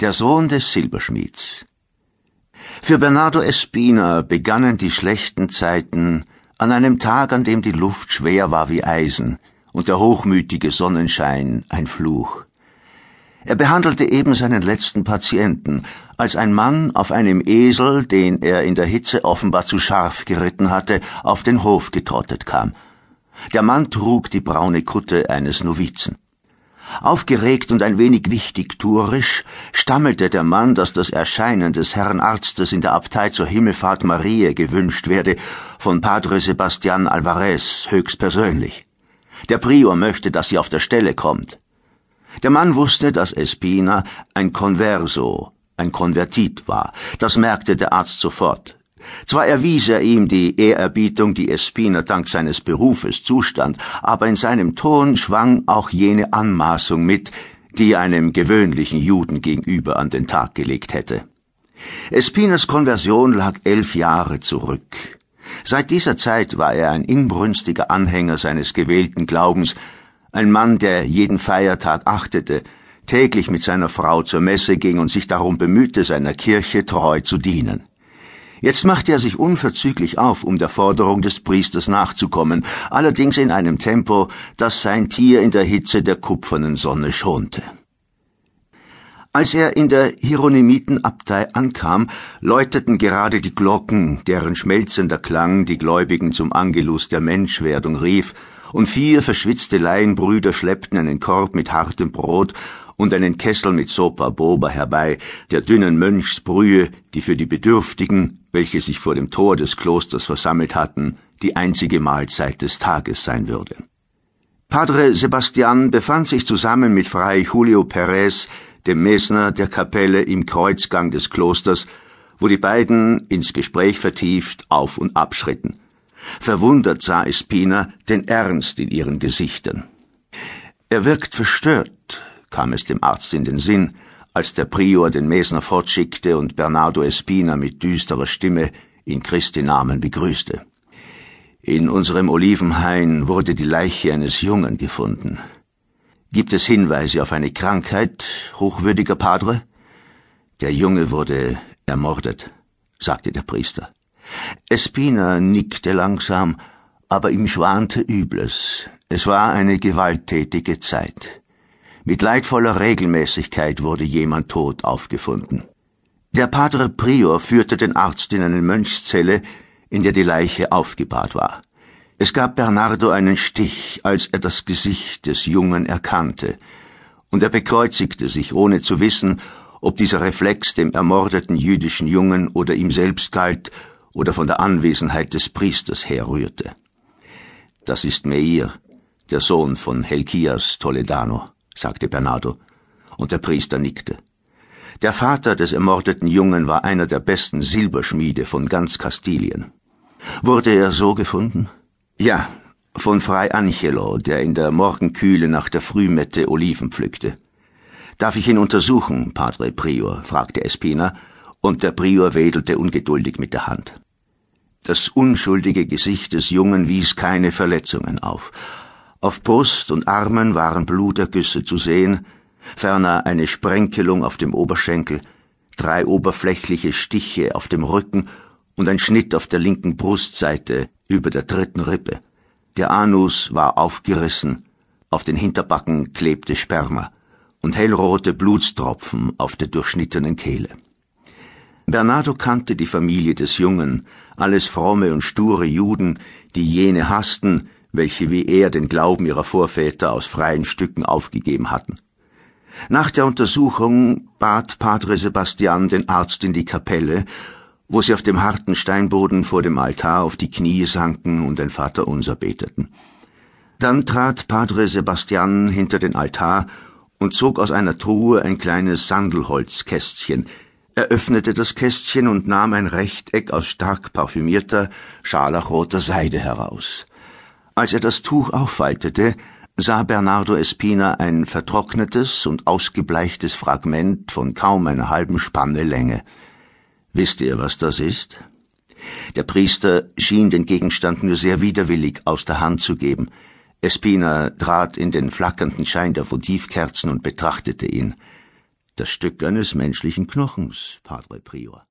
Der Sohn des Silberschmieds. Für Bernardo Espina begannen die schlechten Zeiten an einem Tag, an dem die Luft schwer war wie Eisen und der hochmütige Sonnenschein ein Fluch. Er behandelte eben seinen letzten Patienten, als ein Mann auf einem Esel, den er in der Hitze offenbar zu scharf geritten hatte, auf den Hof getrottet kam. Der Mann trug die braune Kutte eines Novizen. Aufgeregt und ein wenig wichtigtuerisch stammelte der Mann, dass das Erscheinen des Herrn Arztes in der Abtei zur Himmelfahrt Mariä gewünscht werde, von Padre Sebastian Alvarez höchstpersönlich. Der Prior möchte, dass sie auf der Stelle kommt. Der Mann wusste, dass Espina ein Converso, ein Konvertit war. Das merkte der Arzt sofort. Zwar erwies er ihm die Ehrerbietung, die Espina dank seines Berufes zustand, aber in seinem Ton schwang auch jene Anmaßung mit, die einem gewöhnlichen Juden gegenüber an den Tag gelegt hätte. Espinas Konversion lag elf Jahre zurück. Seit dieser Zeit war er ein inbrünstiger Anhänger seines gewählten Glaubens, ein Mann, der jeden Feiertag achtete, täglich mit seiner Frau zur Messe ging und sich darum bemühte, seiner Kirche treu zu dienen. Jetzt machte er sich unverzüglich auf, um der Forderung des Priesters nachzukommen, allerdings in einem Tempo, das sein Tier in der Hitze der kupfernen Sonne schonte. Als er in der Hieronymitenabtei ankam, läuteten gerade die Glocken, deren schmelzender Klang die Gläubigen zum Angelus der Menschwerdung rief, und vier verschwitzte Laienbrüder schleppten einen Korb mit hartem Brot und einen Kessel mit Sopa Boba herbei, der dünnen Mönchsbrühe, die für die Bedürftigen, welche sich vor dem Tor des Klosters versammelt hatten, die einzige Mahlzeit des Tages sein würde. Padre Sebastian befand sich zusammen mit Fray Julio Perez, dem Mesner der Kapelle im Kreuzgang des Klosters, wo die beiden ins Gespräch vertieft auf und abschritten. Verwundert sah Espina den Ernst in ihren Gesichtern. Er wirkt verstört, kam es dem Arzt in den Sinn, als der Prior den Mesner fortschickte und Bernardo Espina mit düsterer Stimme in Christi Namen begrüßte. In unserem Olivenhain wurde die Leiche eines Jungen gefunden. Gibt es Hinweise auf eine Krankheit, hochwürdiger Padre? Der Junge wurde ermordet, sagte der Priester. Espina nickte langsam, aber ihm schwante Übles. Es war eine gewalttätige Zeit. Mit leidvoller Regelmäßigkeit wurde jemand tot aufgefunden. Der Padre Prior führte den Arzt in eine Mönchszelle, in der die Leiche aufgebahrt war. Es gab Bernardo einen Stich, als er das Gesicht des Jungen erkannte, und er bekreuzigte sich, ohne zu wissen, ob dieser Reflex dem ermordeten jüdischen Jungen oder ihm selbst galt oder von der Anwesenheit des Priesters herrührte. Das ist Meir, der Sohn von Helkias Toledano, sagte Bernardo, und der Priester nickte. Der Vater des ermordeten Jungen war einer der besten Silberschmiede von ganz Kastilien. Wurde er so gefunden? Ja, von Fray Angelo, der in der Morgenkühle nach der Frühmette Oliven pflückte. Darf ich ihn untersuchen, Padre Prior? fragte Espina, und der Prior wedelte ungeduldig mit der Hand. Das unschuldige Gesicht des Jungen wies keine Verletzungen auf. Auf Brust und Armen waren Blutergüsse zu sehen, ferner eine Sprenkelung auf dem Oberschenkel, drei oberflächliche Stiche auf dem Rücken und ein Schnitt auf der linken Brustseite über der dritten Rippe. Der Anus war aufgerissen, auf den Hinterbacken klebte Sperma und hellrote Blutstropfen auf der durchschnittenen Kehle. Bernardo kannte die Familie des Jungen, alles fromme und sture Juden, die jene hassten, welche wie er den Glauben ihrer Vorväter aus freien Stücken aufgegeben hatten. Nach der Untersuchung bat Padre Sebastian den Arzt in die Kapelle, wo sie auf dem harten Steinboden vor dem Altar auf die Knie sanken und ein Vaterunser beteten. Dann trat Padre Sebastian hinter den Altar und zog aus einer Truhe ein kleines Sandelholzkästchen, er öffnete das Kästchen und nahm ein Rechteck aus stark parfümierter, scharlachroter Seide heraus. Als er das Tuch auffaltete, sah Bernardo Espina ein vertrocknetes und ausgebleichtes Fragment von kaum einer halben Spanne Länge. Wisst ihr, was das ist? Der Priester schien den Gegenstand nur sehr widerwillig aus der Hand zu geben. Espina trat in den flackernden Schein der Votivkerzen und betrachtete ihn. Das Stück eines menschlichen Knochens, Padre Prior.